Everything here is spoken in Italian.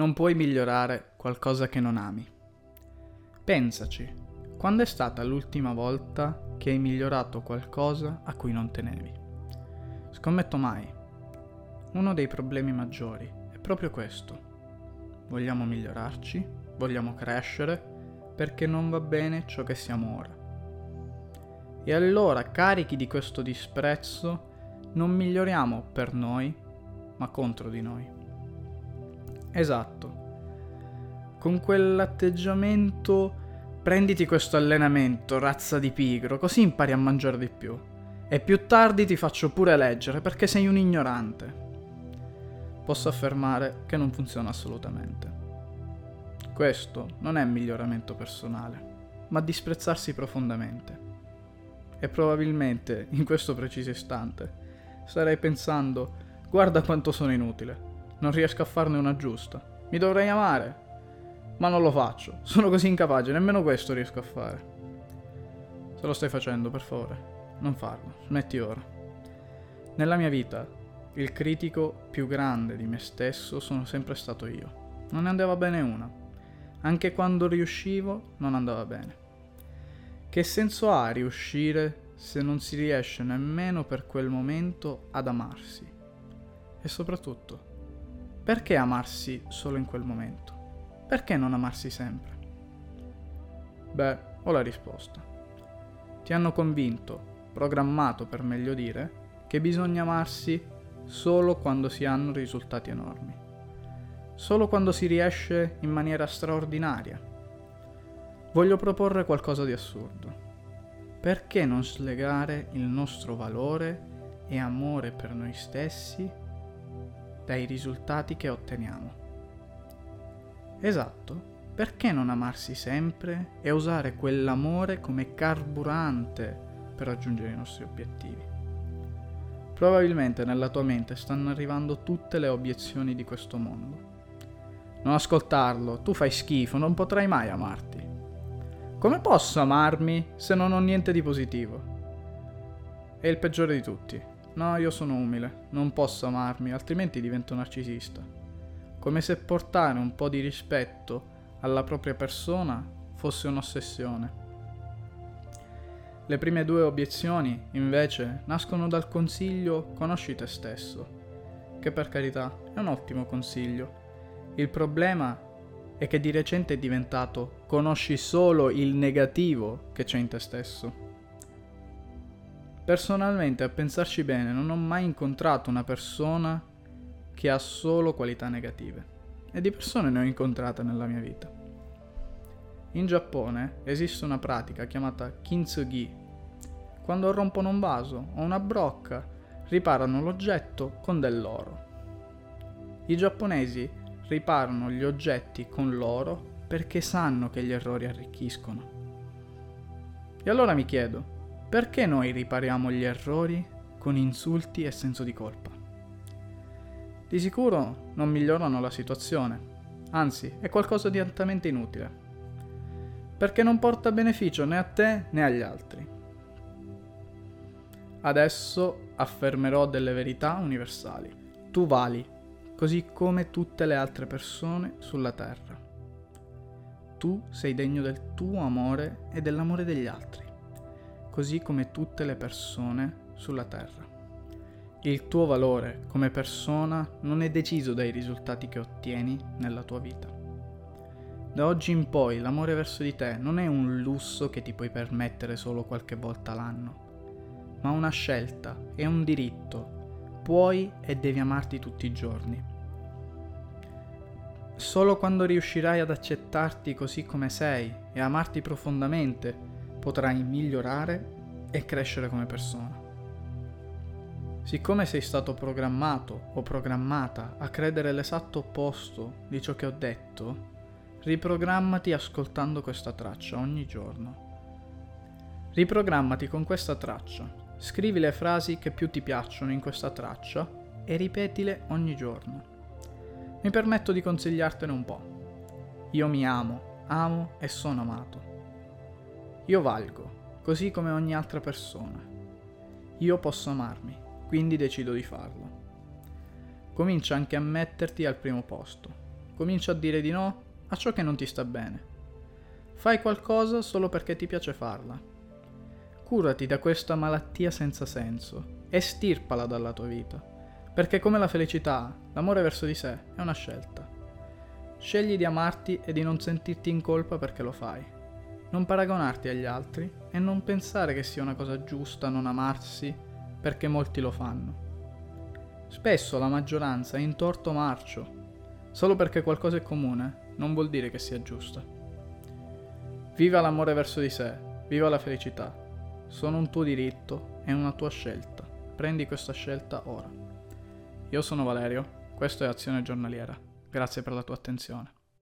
Non puoi migliorare qualcosa che non ami. Pensaci, quando è stata l'ultima volta che hai migliorato qualcosa a cui non tenevi? Scommetto mai. Uno dei problemi maggiori è proprio questo. Vogliamo migliorarci, vogliamo crescere, perché non va bene ciò che siamo ora. E allora, carichi di questo disprezzo, non miglioriamo per noi, ma contro di noi. Esatto. Con quell'atteggiamento prenditi questo allenamento, razza di pigro, così impari a mangiare di più. E più tardi ti faccio pure leggere perché sei un ignorante. Posso affermare che non funziona assolutamente. Questo non è miglioramento personale, ma disprezzarsi profondamente. E probabilmente, in questo preciso istante, starei pensando, guarda quanto sono inutile non riesco a farne una giusta. Mi dovrei amare. Ma non lo faccio. Sono così incapace, nemmeno questo riesco a fare. Se lo stai facendo, per favore, non farlo. Smetti ora. Nella mia vita, il critico più grande di me stesso sono sempre stato io. Non ne andava bene una. Anche quando riuscivo, non andava bene. Che senso ha riuscire se non si riesce nemmeno per quel momento ad amarsi? E soprattutto, perché amarsi solo in quel momento? Perché non amarsi sempre? Beh, ho la risposta. Ti hanno convinto, programmato per meglio dire, che bisogna amarsi solo quando si hanno risultati enormi. Solo quando si riesce in maniera straordinaria. Voglio proporre qualcosa di assurdo. Perché non slegare il nostro valore e amore per noi stessi dai risultati che otteniamo. Esatto, perché non amarsi sempre e usare quell'amore come carburante per raggiungere i nostri obiettivi? Probabilmente nella tua mente stanno arrivando tutte le obiezioni di questo mondo. Non ascoltarlo, tu fai schifo, non potrai mai amarti. Come posso amarmi se non ho niente di positivo? È il peggiore di tutti. No, io sono umile, non posso amarmi, altrimenti divento narcisista. Come se portare un po' di rispetto alla propria persona fosse un'ossessione. Le prime due obiezioni, invece, nascono dal consiglio conosci te stesso, che per carità è un ottimo consiglio. Il problema è che di recente è diventato conosci solo il negativo che c'è in te stesso. Personalmente, a pensarci bene, non ho mai incontrato una persona che ha solo qualità negative. E di persone ne ho incontrate nella mia vita. In Giappone esiste una pratica chiamata kintsugi. Quando rompono un vaso o una brocca, riparano l'oggetto con dell'oro. I giapponesi riparano gli oggetti con l'oro perché sanno che gli errori arricchiscono. E allora mi chiedo, perché noi ripariamo gli errori con insulti e senso di colpa? Di sicuro non migliorano la situazione, anzi è qualcosa di altamente inutile, perché non porta beneficio né a te né agli altri. Adesso affermerò delle verità universali. Tu vali, così come tutte le altre persone sulla terra. Tu sei degno del tuo amore e dell'amore degli altri così come tutte le persone sulla Terra. Il tuo valore come persona non è deciso dai risultati che ottieni nella tua vita. Da oggi in poi l'amore verso di te non è un lusso che ti puoi permettere solo qualche volta l'anno, ma una scelta, è un diritto. Puoi e devi amarti tutti i giorni. Solo quando riuscirai ad accettarti così come sei e amarti profondamente, potrai migliorare e crescere come persona. Siccome sei stato programmato o programmata a credere l'esatto opposto di ciò che ho detto, riprogrammati ascoltando questa traccia ogni giorno. Riprogrammati con questa traccia, scrivi le frasi che più ti piacciono in questa traccia e ripetile ogni giorno. Mi permetto di consigliartene un po'. Io mi amo, amo e sono amato. Io valgo, così come ogni altra persona. Io posso amarmi, quindi decido di farlo. Comincia anche a metterti al primo posto. comincia a dire di no a ciò che non ti sta bene. Fai qualcosa solo perché ti piace farla. Curati da questa malattia senza senso e stirpala dalla tua vita, perché come la felicità, l'amore verso di sé è una scelta. Scegli di amarti e di non sentirti in colpa perché lo fai. Non paragonarti agli altri e non pensare che sia una cosa giusta non amarsi perché molti lo fanno. Spesso la maggioranza è in torto marcio. Solo perché qualcosa è comune non vuol dire che sia giusta. Viva l'amore verso di sé, viva la felicità. Sono un tuo diritto e una tua scelta. Prendi questa scelta ora. Io sono Valerio, questo è Azione Giornaliera. Grazie per la tua attenzione.